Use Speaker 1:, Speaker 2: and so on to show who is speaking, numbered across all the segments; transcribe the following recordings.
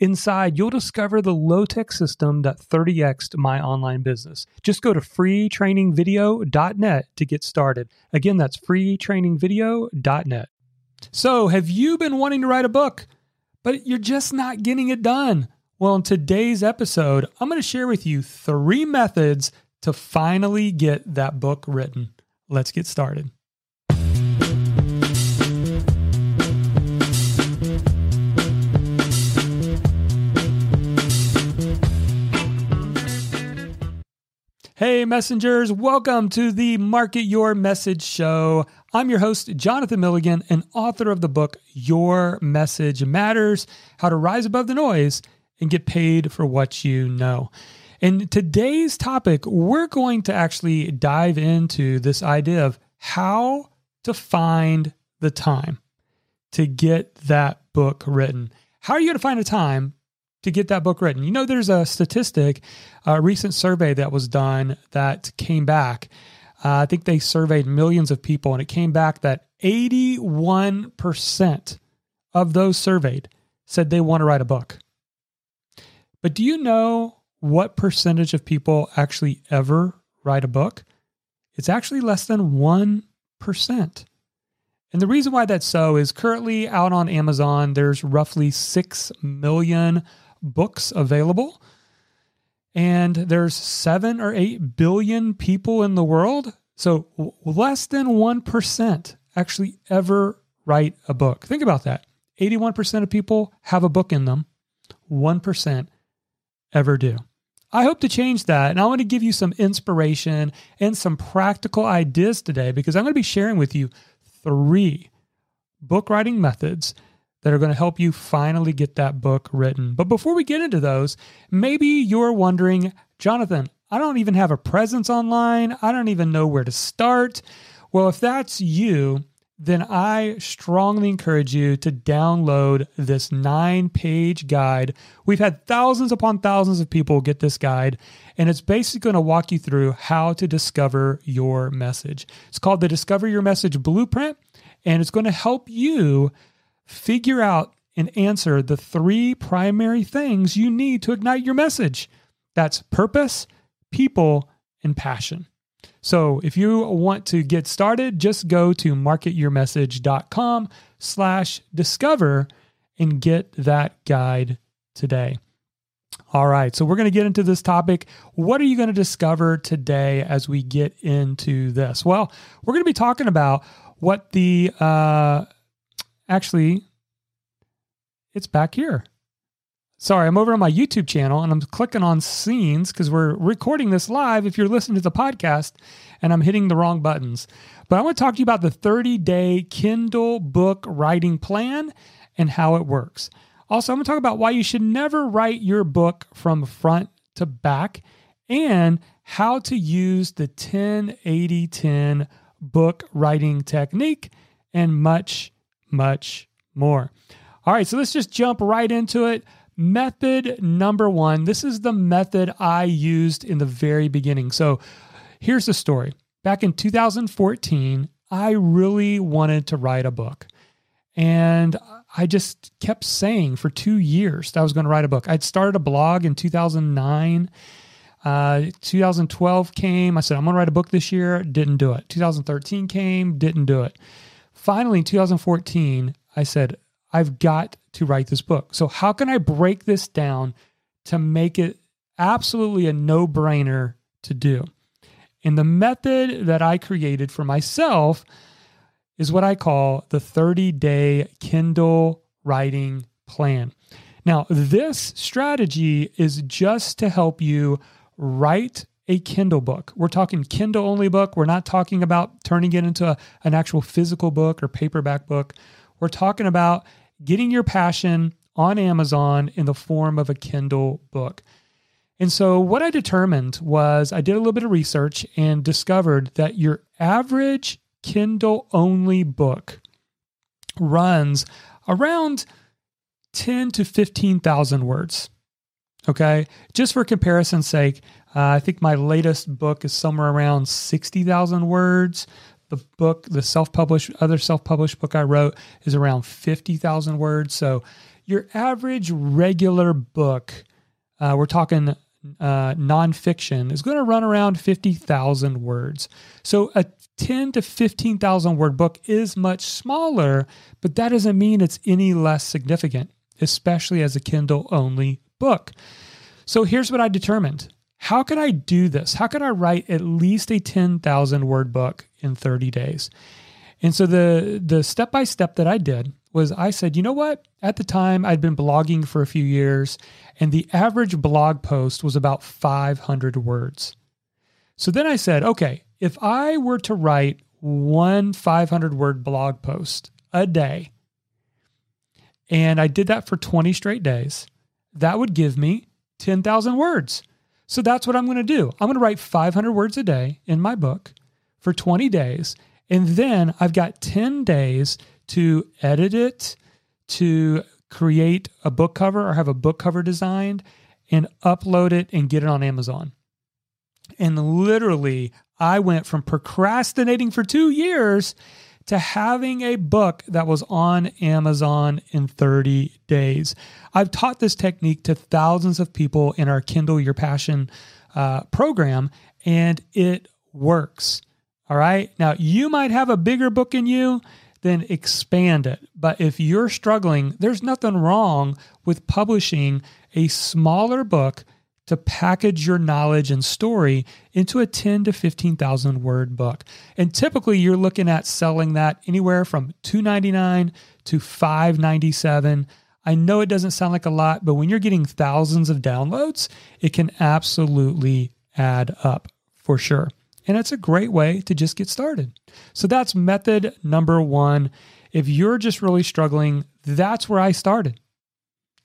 Speaker 1: Inside, you'll discover the low tech system that 30xed my online business. Just go to freetrainingvideo.net to get started. Again, that's freetrainingvideo.net. So, have you been wanting to write a book, but you're just not getting it done? Well, in today's episode, I'm going to share with you three methods to finally get that book written. Let's get started. Hey, messengers, welcome to the Market Your Message Show. I'm your host, Jonathan Milligan, and author of the book Your Message Matters How to Rise Above the Noise and Get Paid for What You Know. In today's topic, we're going to actually dive into this idea of how to find the time to get that book written. How are you going to find a time to get that book written. You know, there's a statistic, a recent survey that was done that came back. Uh, I think they surveyed millions of people, and it came back that 81% of those surveyed said they want to write a book. But do you know what percentage of people actually ever write a book? It's actually less than 1%. And the reason why that's so is currently out on Amazon, there's roughly 6 million books available. And there's seven or eight billion people in the world. So less than 1% actually ever write a book. Think about that. 81% of people have a book in them, 1% ever do. I hope to change that. And I want to give you some inspiration and some practical ideas today because I'm going to be sharing with you three book writing methods that are going to help you finally get that book written. But before we get into those, maybe you're wondering, Jonathan, I don't even have a presence online. I don't even know where to start. Well, if that's you, then I strongly encourage you to download this nine page guide. We've had thousands upon thousands of people get this guide, and it's basically going to walk you through how to discover your message. It's called the Discover Your Message Blueprint, and it's going to help you figure out and answer the three primary things you need to ignite your message. That's purpose, people, and passion. So if you want to get started, just go to marketyourmessage.com slash discover and get that guide today. All right, so we're going to get into this topic. What are you going to discover today as we get into this? Well, we're going to be talking about what the uh, actually, it's back here. Sorry, I'm over on my YouTube channel and I'm clicking on scenes because we're recording this live if you're listening to the podcast and I'm hitting the wrong buttons. But I want to talk to you about the 30 day Kindle book writing plan and how it works. Also, I'm going to talk about why you should never write your book from front to back and how to use the 10 80 10 book writing technique and much, much more. All right, so let's just jump right into it. Method number one this is the method I used in the very beginning. So here's the story. Back in 2014, I really wanted to write a book. And I just kept saying for two years that I was going to write a book. I'd started a blog in 2009. Uh, 2012 came. I said, I'm going to write a book this year. Didn't do it. 2013 came. Didn't do it. Finally, in 2014, I said, I've got to write this book. So, how can I break this down to make it absolutely a no brainer to do? And the method that I created for myself is what I call the 30 day Kindle writing plan. Now, this strategy is just to help you write a Kindle book. We're talking Kindle only book. We're not talking about turning it into a, an actual physical book or paperback book. We're talking about getting your passion on Amazon in the form of a Kindle book. And so, what I determined was I did a little bit of research and discovered that your average Kindle only book runs around 10 to 15,000 words. Okay. Just for comparison's sake, uh, I think my latest book is somewhere around 60,000 words. The book, the self published, other self published book I wrote is around 50,000 words. So your average regular book, uh, we're talking uh, nonfiction, is going to run around 50,000 words. So a 10 to 15,000 word book is much smaller, but that doesn't mean it's any less significant, especially as a Kindle only book. So here's what I determined. How could I do this? How could I write at least a 10,000 word book in 30 days? And so the the step by step that I did was I said, you know what? At the time I'd been blogging for a few years and the average blog post was about 500 words. So then I said, okay, if I were to write one 500 word blog post a day, and I did that for 20 straight days, that would give me 10,000 words. So that's what I'm going to do. I'm going to write 500 words a day in my book for 20 days. And then I've got 10 days to edit it, to create a book cover or have a book cover designed and upload it and get it on Amazon. And literally, I went from procrastinating for two years to having a book that was on Amazon in 30 days. I've taught this technique to thousands of people in our Kindle Your Passion uh, program, and it works. All right. Now, you might have a bigger book in you, then expand it. But if you're struggling, there's nothing wrong with publishing a smaller book to package your knowledge and story into a 10 to 15,000 word book. And typically you're looking at selling that anywhere from 299 to 597. I know it doesn't sound like a lot, but when you're getting thousands of downloads, it can absolutely add up for sure. And it's a great way to just get started. So that's method number 1. If you're just really struggling, that's where I started.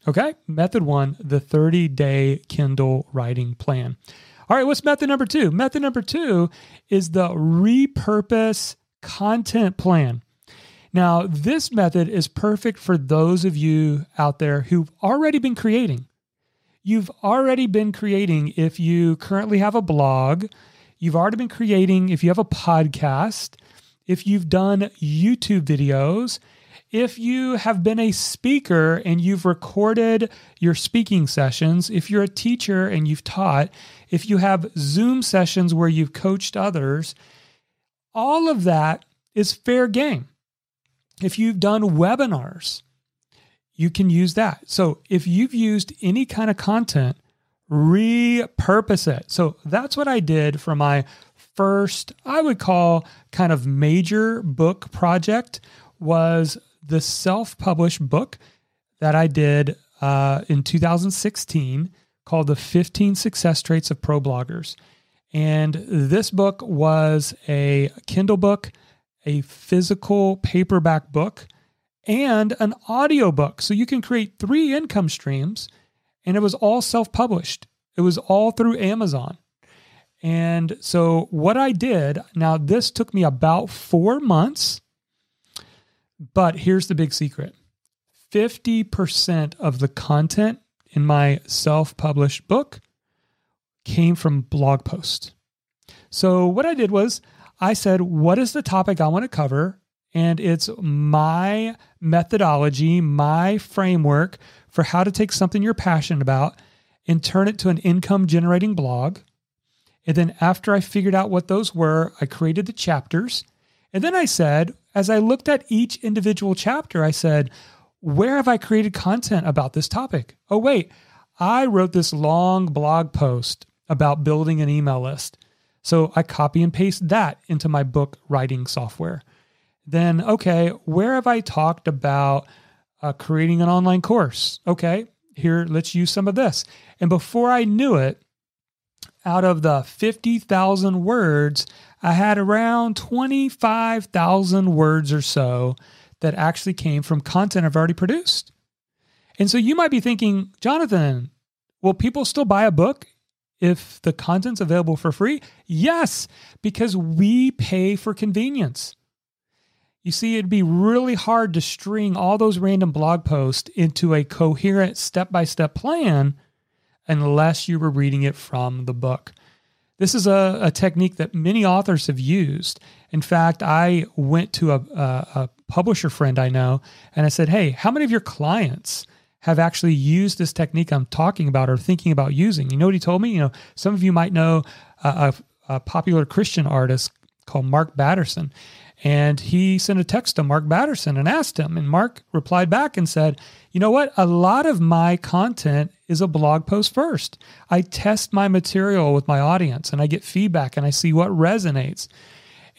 Speaker 1: Okay, method one, the 30 day Kindle writing plan. All right, what's method number two? Method number two is the repurpose content plan. Now, this method is perfect for those of you out there who've already been creating. You've already been creating if you currently have a blog, you've already been creating if you have a podcast, if you've done YouTube videos, if you have been a speaker and you've recorded your speaking sessions, if you're a teacher and you've taught, if you have Zoom sessions where you've coached others, all of that is fair game. If you've done webinars, you can use that. So if you've used any kind of content, repurpose it. So that's what I did for my first, I would call kind of major book project was the self published book that I did uh, in 2016 called The 15 Success Traits of Pro Bloggers. And this book was a Kindle book, a physical paperback book, and an audio book. So you can create three income streams, and it was all self published. It was all through Amazon. And so, what I did now, this took me about four months but here's the big secret 50% of the content in my self published book came from blog posts. So, what I did was I said, What is the topic I want to cover? And it's my methodology, my framework for how to take something you're passionate about and turn it to an income generating blog. And then, after I figured out what those were, I created the chapters. And then I said, as I looked at each individual chapter, I said, where have I created content about this topic? Oh, wait, I wrote this long blog post about building an email list. So I copy and paste that into my book writing software. Then, okay, where have I talked about uh, creating an online course? Okay, here, let's use some of this. And before I knew it, out of the 50,000 words, I had around 25,000 words or so that actually came from content I've already produced. And so you might be thinking, Jonathan, will people still buy a book if the content's available for free? Yes, because we pay for convenience. You see, it'd be really hard to string all those random blog posts into a coherent step by step plan unless you were reading it from the book. This is a, a, technique that many authors have used. In fact, I went to a, a, a publisher friend I know and I said, Hey, how many of your clients have actually used this technique I'm talking about or thinking about using? You know what he told me? You know, some of you might know a, a popular Christian artist called Mark Batterson. And he sent a text to Mark Batterson and asked him. And Mark replied back and said, You know what? A lot of my content is a blog post first. I test my material with my audience and I get feedback and I see what resonates.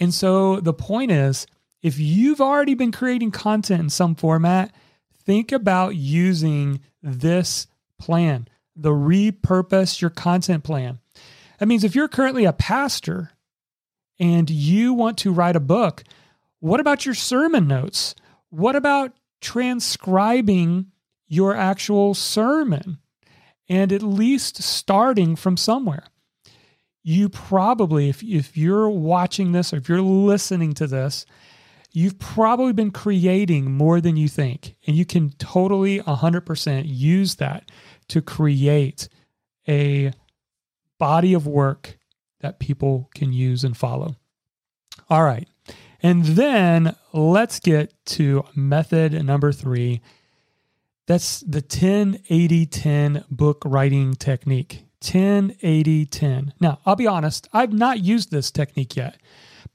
Speaker 1: And so the point is, if you've already been creating content in some format, think about using this plan, the repurpose your content plan. That means if you're currently a pastor and you want to write a book, what about your sermon notes? What about transcribing your actual sermon and at least starting from somewhere? You probably, if, if you're watching this or if you're listening to this, you've probably been creating more than you think. And you can totally 100% use that to create a body of work that people can use and follow. All right. And then let's get to method number three. That's the 10 80 10 book writing technique. 10 80 10. Now, I'll be honest, I've not used this technique yet,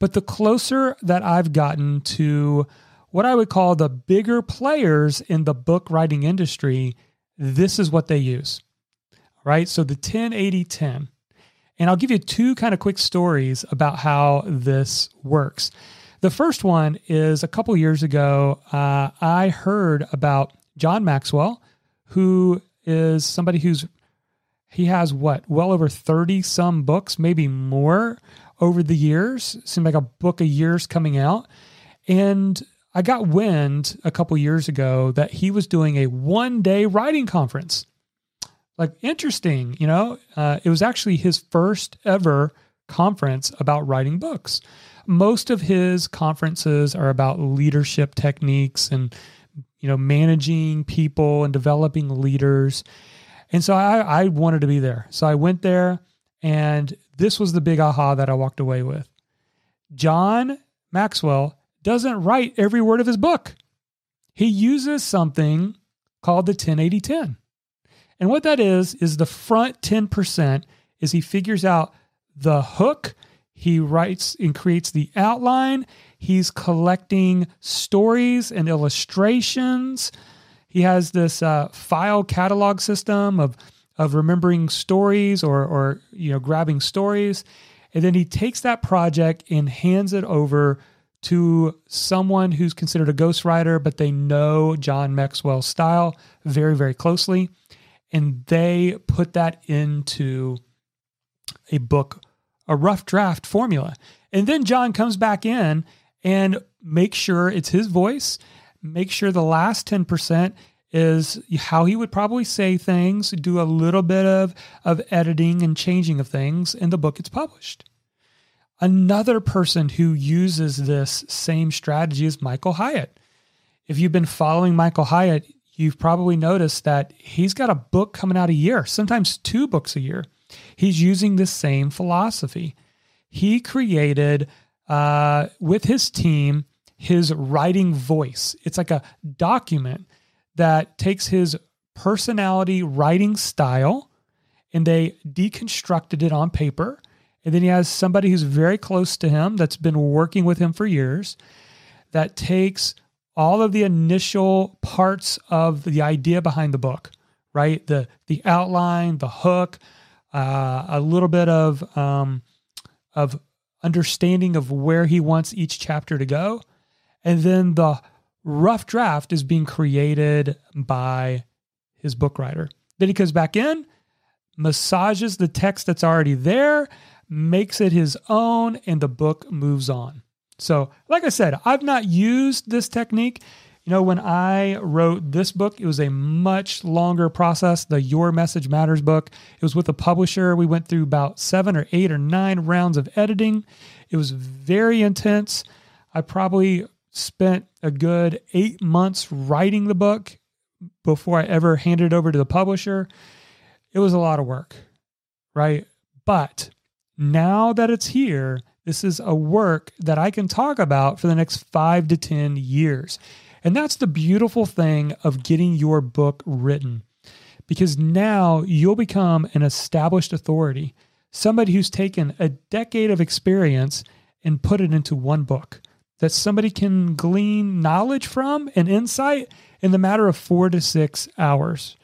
Speaker 1: but the closer that I've gotten to what I would call the bigger players in the book writing industry, this is what they use. All right. So the 10 80 10. And I'll give you two kind of quick stories about how this works. The first one is a couple years ago, uh, I heard about John Maxwell, who is somebody who's he has what well over 30 some books maybe more over the years seemed like a book a year's coming out and i got wind a couple years ago that he was doing a one day writing conference like interesting, you know. Uh, it was actually his first ever conference about writing books. Most of his conferences are about leadership techniques and you know managing people and developing leaders. And so I, I wanted to be there. So I went there, and this was the big aha that I walked away with. John Maxwell doesn't write every word of his book. He uses something called the 1080 10. And what that is, is the front 10% is he figures out the hook, he writes and creates the outline, he's collecting stories and illustrations. He has this uh, file catalog system of, of remembering stories or, or you know grabbing stories. And then he takes that project and hands it over to someone who's considered a ghostwriter, but they know John Maxwell's style very, very closely and they put that into a book, a rough draft formula. And then John comes back in and make sure it's his voice, make sure the last 10% is how he would probably say things, do a little bit of, of editing and changing of things, and the book gets published. Another person who uses this same strategy is Michael Hyatt. If you've been following Michael Hyatt, you've probably noticed that he's got a book coming out a year, sometimes two books a year. He's using the same philosophy. He created uh, with his team his writing voice. It's like a document that takes his personality writing style and they deconstructed it on paper. And then he has somebody who's very close to him that's been working with him for years that takes all of the initial parts of the idea behind the book, right? The the outline, the hook, uh, a little bit of um, of understanding of where he wants each chapter to go, and then the rough draft is being created by his book writer. Then he comes back in, massages the text that's already there, makes it his own, and the book moves on. So, like I said, I've not used this technique. You know, when I wrote this book, it was a much longer process. The Your Message Matters book. It was with a publisher. We went through about seven or eight or nine rounds of editing. It was very intense. I probably spent a good eight months writing the book before I ever handed it over to the publisher. It was a lot of work, right? But now that it's here, this is a work that I can talk about for the next five to 10 years. And that's the beautiful thing of getting your book written because now you'll become an established authority, somebody who's taken a decade of experience and put it into one book that somebody can glean knowledge from and insight in the matter of four to six hours.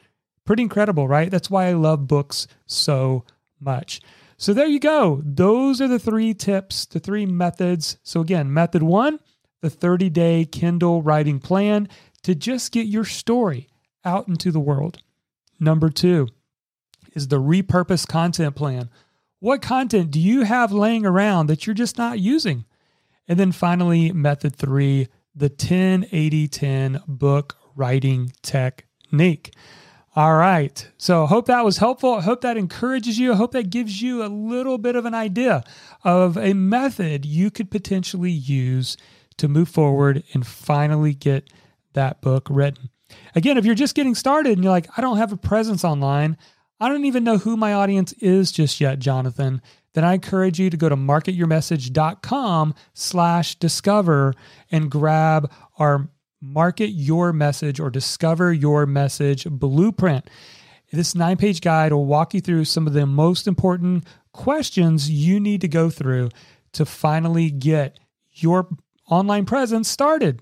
Speaker 1: Pretty incredible, right? That's why I love books so much. So there you go. Those are the three tips, the three methods. So again, method one, the 30 day Kindle writing plan to just get your story out into the world. Number two is the repurpose content plan. What content do you have laying around that you're just not using? And then finally, method three, the 10 80 10 book writing technique. All right. So hope that was helpful. I hope that encourages you. I hope that gives you a little bit of an idea of a method you could potentially use to move forward and finally get that book written. Again, if you're just getting started and you're like, I don't have a presence online, I don't even know who my audience is just yet, Jonathan, then I encourage you to go to marketyourmessage.com slash discover and grab our market your message or discover your message blueprint. This nine page guide will walk you through some of the most important questions you need to go through to finally get your online presence started.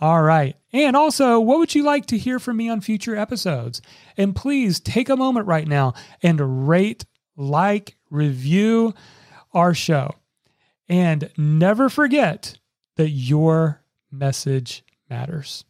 Speaker 1: All right. And also, what would you like to hear from me on future episodes? And please take a moment right now and rate, like, review our show. And never forget that your message matters.